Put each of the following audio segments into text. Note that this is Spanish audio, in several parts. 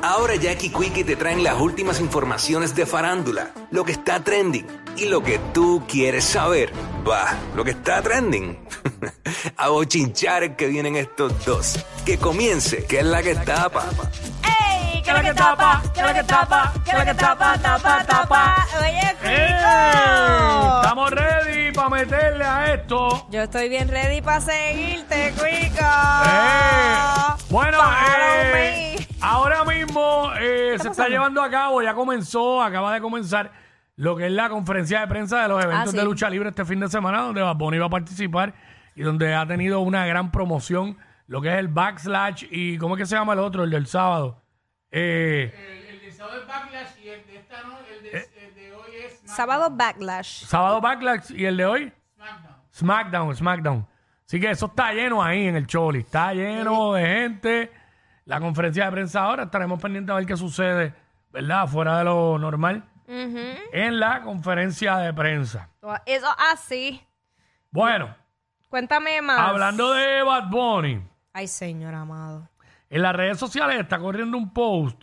Ahora Jackie Quickie te traen las últimas informaciones de farándula, lo que está trending y lo que tú quieres saber. Va, lo que está trending. A bochinchar que vienen estos dos. Que comience, que es la que tapa. ¡Ey! ¿Qué es lo que tapa? ¿Qué es lo que tapa? ¿Qué es lo que tapa? Tapa, tapa. Oye. Quico. Estamos ready para meterle a esto. Yo estoy bien ready para seguirte, Quico. ¡Eh! Bueno, eh. Ahora mismo eh, se está llevando a cabo, ya comenzó, acaba de comenzar lo que es la conferencia de prensa de los eventos Ah, sí. de lucha libre este fin de semana, donde Bad Bunny va a participar y donde ha tenido una gran promoción, lo que es el Backslash y ¿cómo es que se llama el otro? El del sábado. Eh, Sábado Backlash. sábado Backlash y el de hoy SmackDown, SmackDown. Así que eso está lleno ahí en el Choli, está lleno de gente. La conferencia de prensa ahora estaremos pendientes a ver qué sucede, ¿verdad? Fuera de lo normal. En la conferencia de prensa. Eso así. Bueno, Cuéntame más. hablando de Bad Bunny, Ay, señor amado. en las redes sociales está corriendo un post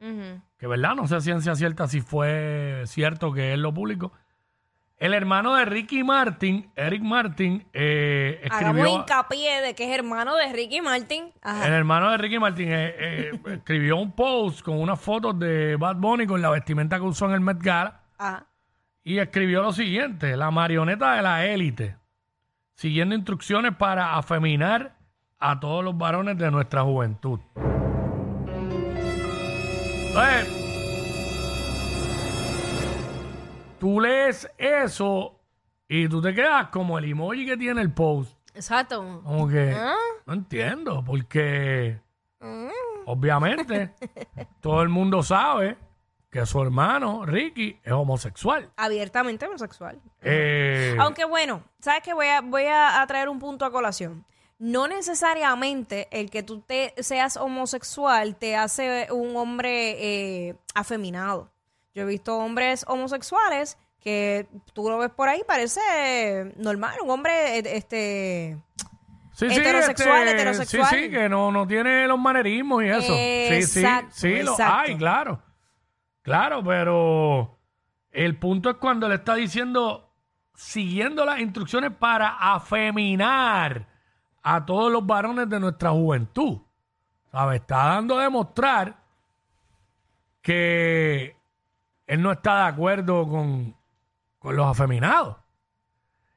Ujú. que, ¿verdad? No sé ciencia cierta si fue cierto que él lo publicó. El hermano de Ricky Martin, Eric Martin, eh, Hagamos escribió... hincapié de que es hermano de Ricky Martin. Ajá. El hermano de Ricky Martin eh, eh, escribió un post con unas fotos de Bad Bunny con la vestimenta que usó en el Met Gala Ajá. y escribió lo siguiente, la marioneta de la élite, siguiendo instrucciones para afeminar a todos los varones de nuestra juventud. Tú lees eso y tú te quedas como el emoji que tiene el post. Exacto. Como que ¿Ah? no entiendo, porque Mm. obviamente todo el mundo sabe que su hermano Ricky es homosexual. Abiertamente homosexual. Eh, Aunque bueno, ¿sabes qué? Voy a, voy a, a traer un punto a colación. No necesariamente el que tú te seas homosexual te hace un hombre eh, afeminado. Yo he visto hombres homosexuales que tú lo ves por ahí, parece normal, un hombre eh, este sí, heterosexual, este, heterosexual. Sí, sí, que no, no tiene los manerismos y eso. sí, sí, Exacto, sí, lo exacto. hay, claro. Claro, pero el punto es cuando le está diciendo, siguiendo las instrucciones para afeminar a todos los varones de nuestra juventud. ¿Sabes? Está dando a demostrar que él no está de acuerdo con, con los afeminados.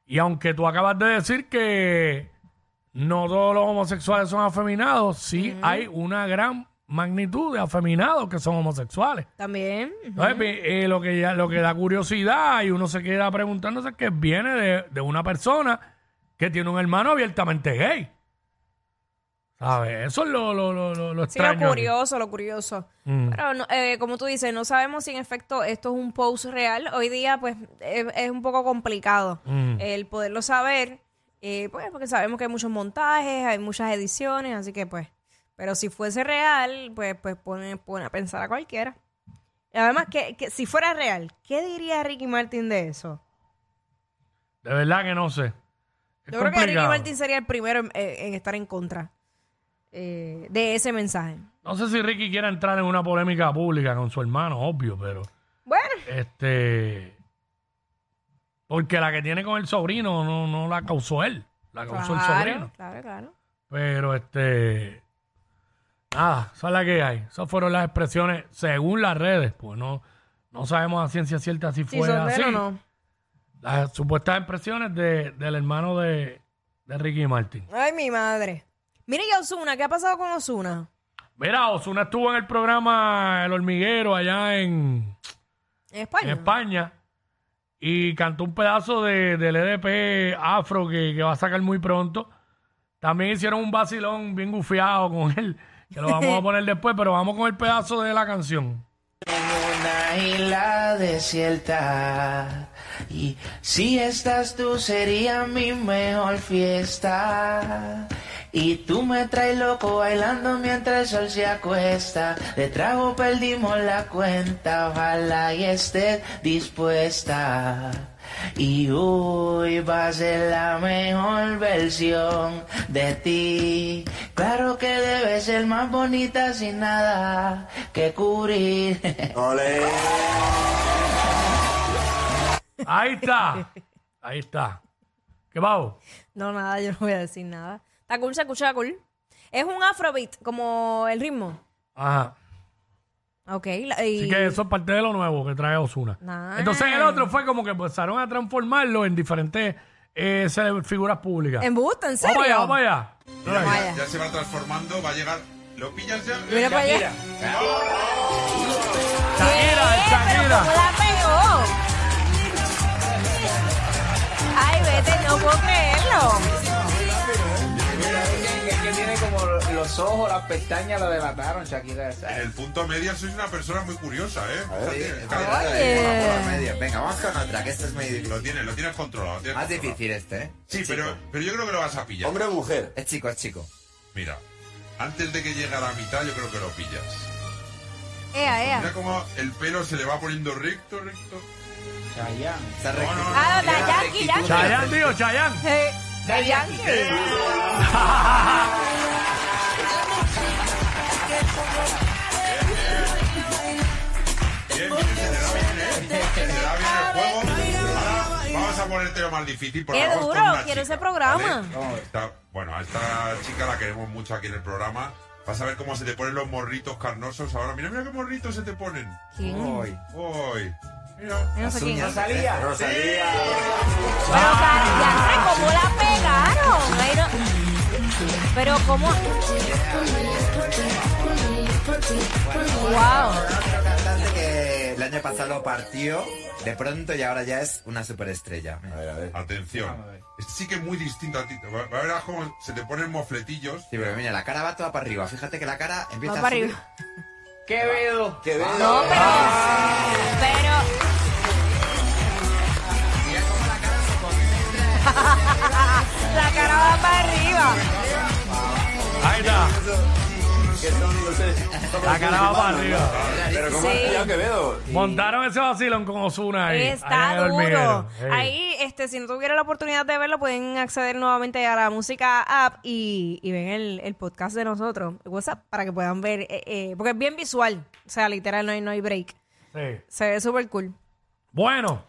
Y aunque tú acabas de decir que no todos los homosexuales son afeminados, sí hay una gran magnitud de afeminados que son homosexuales. también. Entonces, eh, lo, que ya- lo que da curiosidad y uno se queda preguntándose es que viene de, de una persona que tiene un hermano abiertamente gay. ¿Sabes? Eso es lo, lo, lo, lo, lo Sí, lo extraño. curioso, lo curioso. Mm. Pero no- eh, como tú dices, no sabemos si en efecto esto es un post real. Hoy día, pues, es, es un poco complicado Mm. el poderlo saber, eh, pues, porque sabemos que hay muchos montajes, hay muchas ediciones, así que, pues, pero si fuese real, pues, pues pone, pone a pensar a cualquiera. Y además, que, que si fuera real, ¿qué diría Ricky Martin de eso? De verdad que no sé. Es Yo creo que Ricky complicado. Martin sería el primero en, en estar en contra eh, de ese mensaje. No sé si Ricky quiera entrar en una polémica pública con su hermano, obvio, pero Bueno, este porque la que tiene con el sobrino no, no la causó él, la causó el sobrino. claro, claro. Pero este nada, esa es la que hay. Esas fueron las expresiones según las redes, pues no, no sabemos a ciencia cierta si Si fue así. o no. Las supuestas expresiones de, del hermano de, de Ricky Martin. Ay, mi madre. Mire, y Osuna, ¿qué ha pasado con Osuna? Mira, Osuna estuvo en el programa El Hormiguero allá en, En España. en España y cantó un pedazo de, del EDP afro que, que va a sacar muy pronto. También hicieron un vacilón bien gufiado con él, que lo vamos a poner después, pero vamos con el pedazo de la canción. En una isla desierta. Y si estás tú sería mi mejor fiesta. Y tú me traes loco bailando mientras el sol se acuesta. De trago perdimos la cuenta, ojalá y estés dispuesta. Y hoy va a ser la mejor versión de ti. Claro que debe ser más bonita sin nada que cubrir. Ole. Ahí está. Ahí está. ¿Qué va? No, nada, yo no voy a decir nada. Está cool, se escucha cool. Es un afrobeat, como el ritmo. Ajá. Ok. la- y- Así que eso es parte de lo nuevo que trae Osuna. Entonces el otro fue como que empezaron a transformarlo en diferentes eh, cele- figuras públicas. ¿Embuste? ¿En Vamos serio? allá, vamos allá. Mira, Vaya. ya, ya se va transformando, va a llegar. ¿Lo pillas ya? Mira para allá. Shakira, ¿Qué? ¿Pero Shakira. cómo la pegó? Ay, vete, no puedo creerlo. Como los ojos, las pestañas, lo delataron, Shakira. En el punto media sois una persona muy curiosa, ¿eh? Oye. Venga, vamos con otra, que este es muy difícil. Lo tienes, lo tienes controlado. lo tienes Más controlado. difícil este, ¿eh? Sí, Es pero, pero yo creo que lo vas a pillar. Hombre o mujer. Es chico, es chico. Mira, antes de que llegue a la mitad, yo creo que lo pillas. Ea, Mira cómo el pelo se le va poniendo recto, recto. Chayanne. No, no, no. Ah, Chayanne, tío, Chayanne. Bien, bien, se te da bien, ¿eh? Se te da bien el juego. Ahora vamos a ponértelo más difícil porque Qué vamos con duro, una quiero chica, ese programa. ¿vale? Esta- bueno, a esta chica la queremos mucho aquí en el programa. Vas a ver cómo se te ponen los morritos carnosos ahora. Mira, mira qué morritos se te ponen. ¿Quién? Uy, Uy, mira. Yo no sé quién. Rosalía. Rosalía. Pero, ¿cómo la pegaron? Ay, no- Pero, ¿cómo? Wow. otro cantante que el año pasado lo partió de pronto y ahora ya es una superestrella. A ver, a ver. Atención. Este sí que es muy distinto a ti. A ver cómo se te ponen mofletillos. Sí, pero mira, la cara va toda para arriba. Fíjate que la cara empieza Va a para subir. arriba. Quevedo. Que ven. No, pero. Pero. La cara va para arriba. Ahí está. La cara va para arriba. Pero ¿cómo Sí. Quevedo? Montaron ese vacilón con Osuna ahí. Está en el hormiguero. duro. Ahí, este, si no tuvieran la oportunidad de verlo, pueden acceder nuevamente a la música app y, y ven el, el podcast de nosotros, WhatsApp, para que puedan ver, eh, eh, porque es bien visual. O sea, literal, no hay, no hay break. Sí. Se ve súper cool. Bueno,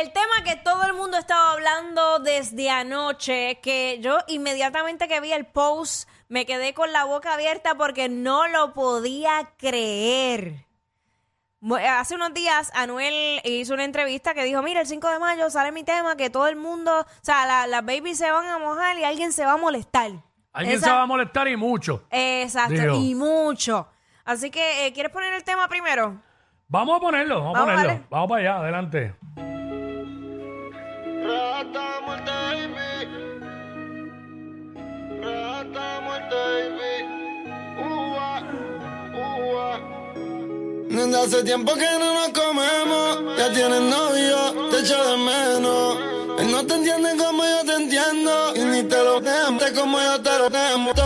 El tema que todo el mundo estaba hablando desde anoche, que yo inmediatamente que vi el post me quedé con la boca abierta porque no lo podía creer. Mu- Hace unos días Anuel hizo una entrevista que dijo, mira, el 5 de mayo sale mi tema, que todo el mundo, o sea, la- las babies se van a mojar y alguien se va a molestar. alguien Esa- se va a molestar y mucho. Exacto, y mucho. Así que, eh, ¿quieres poner el tema primero? Vamos a ponerlo, vamos, a Vamos, ponerlo. Vamos para allá, adelante. Hace tiempo que no nos comemos, ya tienes novio, te echo de menos. Él no te entiende como yo te entiendo, y ni te lo temo como yo te lo temo.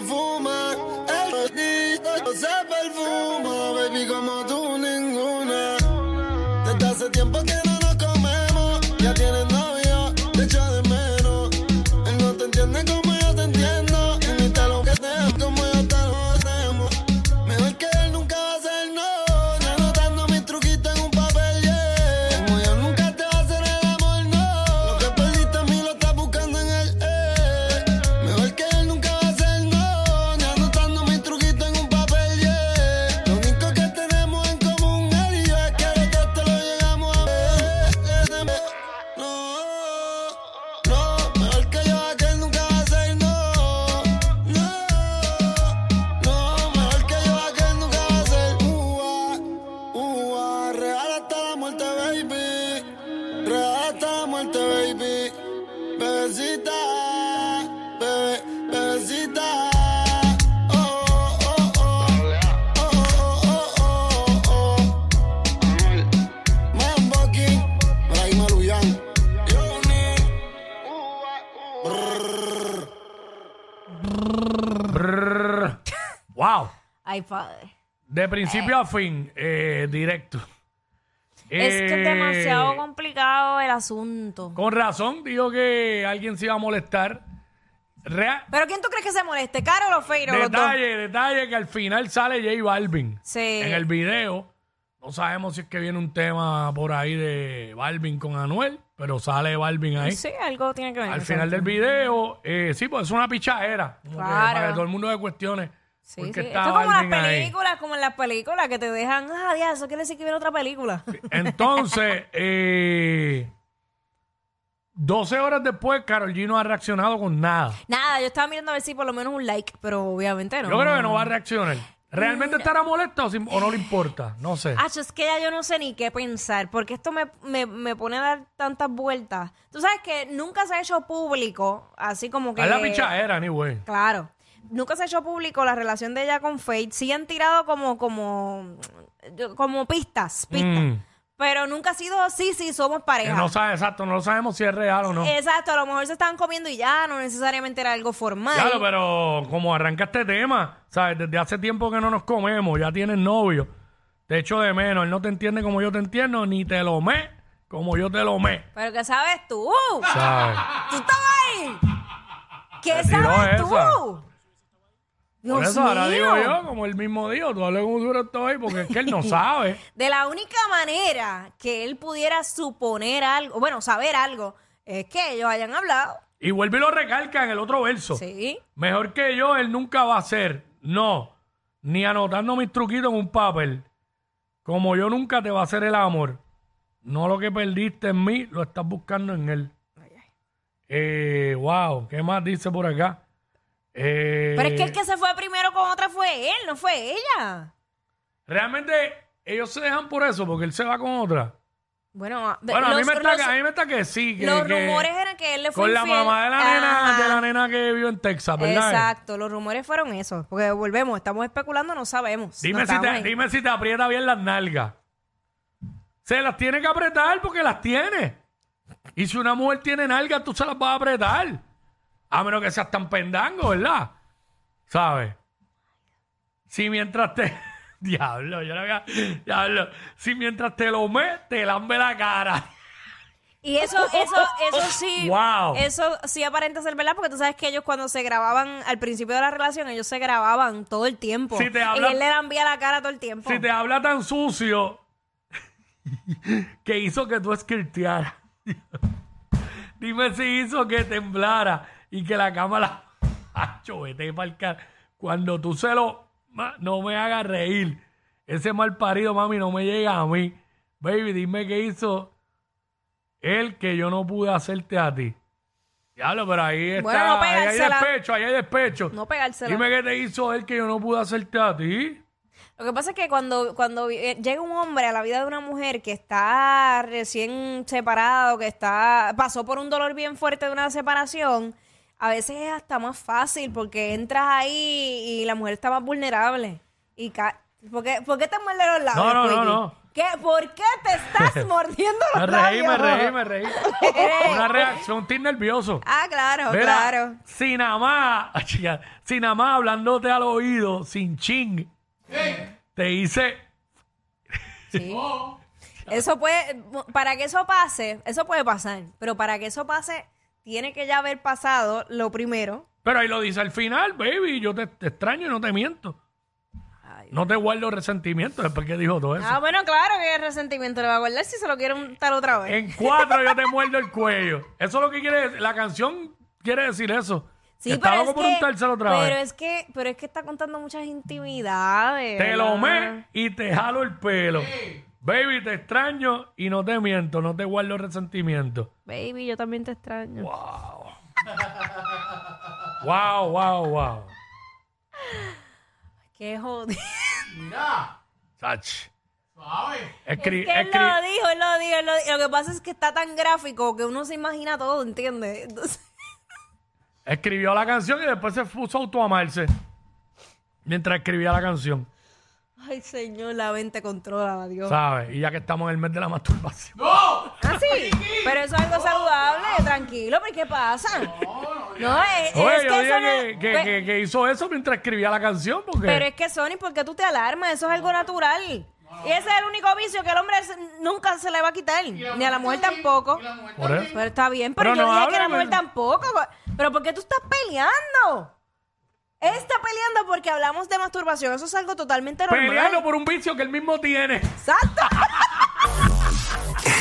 fuma. El niño se perfuma, baby, como tú ninguna. Desde hace tiempo que Ay, padre. De principio a fin, eh, directo. Es que Eh, es demasiado complicado el asunto. Con razón, digo que alguien se iba a molestar. Rea- ¿Pero quién tú crees que se moleste? ¿Carol o Feiro? los dos? detalle, detalle que al final sale J Balvin. Sí. En el video, no sabemos si es que viene un tema por ahí de Balvin con Anuel, pero sale Balvin ahí. Sí, algo tiene que ver. Al final del video, eh, sí, pues es una pichadera. Como que Claro. para que todo el mundo de cuestiones. Sí, sí. Esto es como las ahí. películas, como en las películas que te dejan, ah, ya, eso quiere decir que viene otra película. Entonces, eh, 12 horas después, Carol G no ha reaccionado con nada. Nada, yo estaba mirando a ver si por lo menos un like, pero obviamente no. Yo creo que no va a reaccionar. ¿Realmente estará molesta o, no le importa? No sé. Ah, es que ya yo no sé ni qué pensar, porque esto me, me, me pone a dar tantas vueltas. Tú sabes que nunca se ha hecho público, así como que... Es la pichadera, anyway. Claro. Nunca se ha hecho público la relación de ella con Faith. Sí han tirado como, como, como pistas, pistas. Mm. Pero nunca ha sido, sí, sí, somos pareja. no sabe exacto, no lo sabemos si es real o no. Exacto, a lo mejor se estaban comiendo y ya, no necesariamente era algo formal. Claro, pero como arranca este tema, ¿sabes? Desde hace tiempo que no nos comemos, ya tienes novio, te echo de menos, él no te entiende como yo te entiendo, ni te lo me como yo te lo me. Pero ¿qué sabes tú? ¿Sabes? ¿Tú estabas ahí? ¿Qué sabes esa. tú? Por Dios eso ahora digo yo, como él mismo dijo, tú hablas como si hubiera estado ahí, porque es que él no sabe. De la única manera que él pudiera suponer algo, bueno, saber algo, es que ellos hayan hablado. Y vuelve y lo recalca en el otro verso. Sí. Mejor que yo, él nunca va a ser. No. Ni anotando mis truquitos en un papel. Como yo nunca te va a hacer el amor. No lo que perdiste en mí, lo estás buscando en él. Eh, wow, ¿qué más dice por acá? Eh, Pero es que el que se fue primero con otra fue él, no fue ella. Realmente ellos se dejan por eso, porque él se va con otra. Bueno, a- Bueno, a, mí me está, los- que- a mí me está que sí. Que, los que rumores eran que él le fue Con la infiel. mamá de la, nena, Ajá. de la nena que vivió en Texas, ¿verdad? Exacto, los rumores fueron esos. Porque volvemos, estamos especulando, no sabemos. Dime, No si te, ahí. dime si te aprieta bien las nalgas. Se las tiene que apretar porque las tiene. Y si una mujer tiene nalgas, tú se las vas a apretar. A menos que seas tan pendango, ¿verdad? ¿Sabes? Si mientras te... Diablo, yo no había... Diablo. Si mientras te lo metes, te lambe la cara. Y eso, eso, eso sí. Wow. Eso sí aparenta ser verdad, porque tú sabes que ellos cuando se grababan al principio de la relación, ellos se grababan todo el tiempo. Si te hablan- Y él le envía la cara todo el tiempo. Si te habla tan sucio que hizo que tú esquirtearas. Dime si hizo que temblara y que la cámara... Acho, vete pa'l car- Cuando tú se lo... ma- No me hagas reír. Ese mal parido, mami, no me llega a mí. Baby, dime qué hizo él que yo no pude hacerte a ti. Diablo, pero ahí está... Bueno, no ahí hay despecho, ahí hay despecho. No pegársela. Dime qué te hizo él que yo no pude hacerte a ti. Lo que pasa es que cuando, cuando eh, llega un hombre a la vida de una mujer que está recién separado, que está pasó por un dolor bien fuerte de una separación, a veces es hasta más fácil porque entras ahí y la mujer está más vulnerable. Y ca- ¿Por qué, por qué te muerde los labios? No, no, no, no. ¿Qué? ¿Por qué te estás mordiendo los Me reí, labios? me reí, me reí. Una reacción, un tic nervioso. Ah, claro, Mira, claro. Si nada más, ah, chica, si nada más hablándote al oído, sin ching, te hice. Sí. Eso puede, para que eso pase, eso puede pasar, pero para que eso pase, tiene que ya haber pasado lo primero. Pero ahí lo dice al final, baby, yo te, te extraño y no te miento. No te guardo resentimiento después que dijo todo eso. Ah, bueno, claro que el resentimiento le va a guardar si se lo quiere untar otra vez. En cuatro yo te muerdo el cuello. Eso es lo que quiere decir. La canción quiere decir eso. Sí, Está pero loco es, por que, untárselo otra pero vez. es que, pero es que está contando muchas intimidades. Te lo me y te jalo el pelo. Baby, te extraño y no te miento, no te guardo resentimiento. Baby, yo también te extraño. Wow. wow, wow, wow. Qué jodido. Sach. Escri- Es que él escri- lo dijo, él lo dijo, él lo dijo. Lo que pasa es que está tan gráfico que uno se imagina todo, ¿entiendes? Entonces, escribió la canción y después se puso a autoamarse. Mientras escribía la canción, ay, señor, la mente controla, Dios. ¿sabes? Y ya que estamos en el mes de la masturbación. ¿Ah, sí? Pero eso es algo saludable, tranquilo, ¿pero qué pasa? No, es, Oye, es yo que dije eso no- que, que- pe- que- que hizo eso mientras escribía la canción. Porque Pero es que, Sony, ¿por qué tú te alarmas? Eso es algo natural. Y ese es el único vicio que el hombre se- nunca se le va a quitar. Ni a la mujer tampoco. Por eso. Pero está bien, pero, Pero yo no dije que la mujer pero- tampoco. Pero ¿por qué tú estás peleando? Está peleando porque hablamos de masturbación. Eso es algo totalmente normal. Peleando por un vicio que él mismo tiene. Exacto.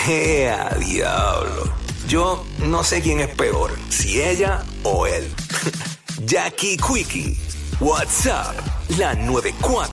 ¡Ea, diablo! Yo no sé quién es peor, si ella o él. Jackie Quickie, WhatsApp, la 94.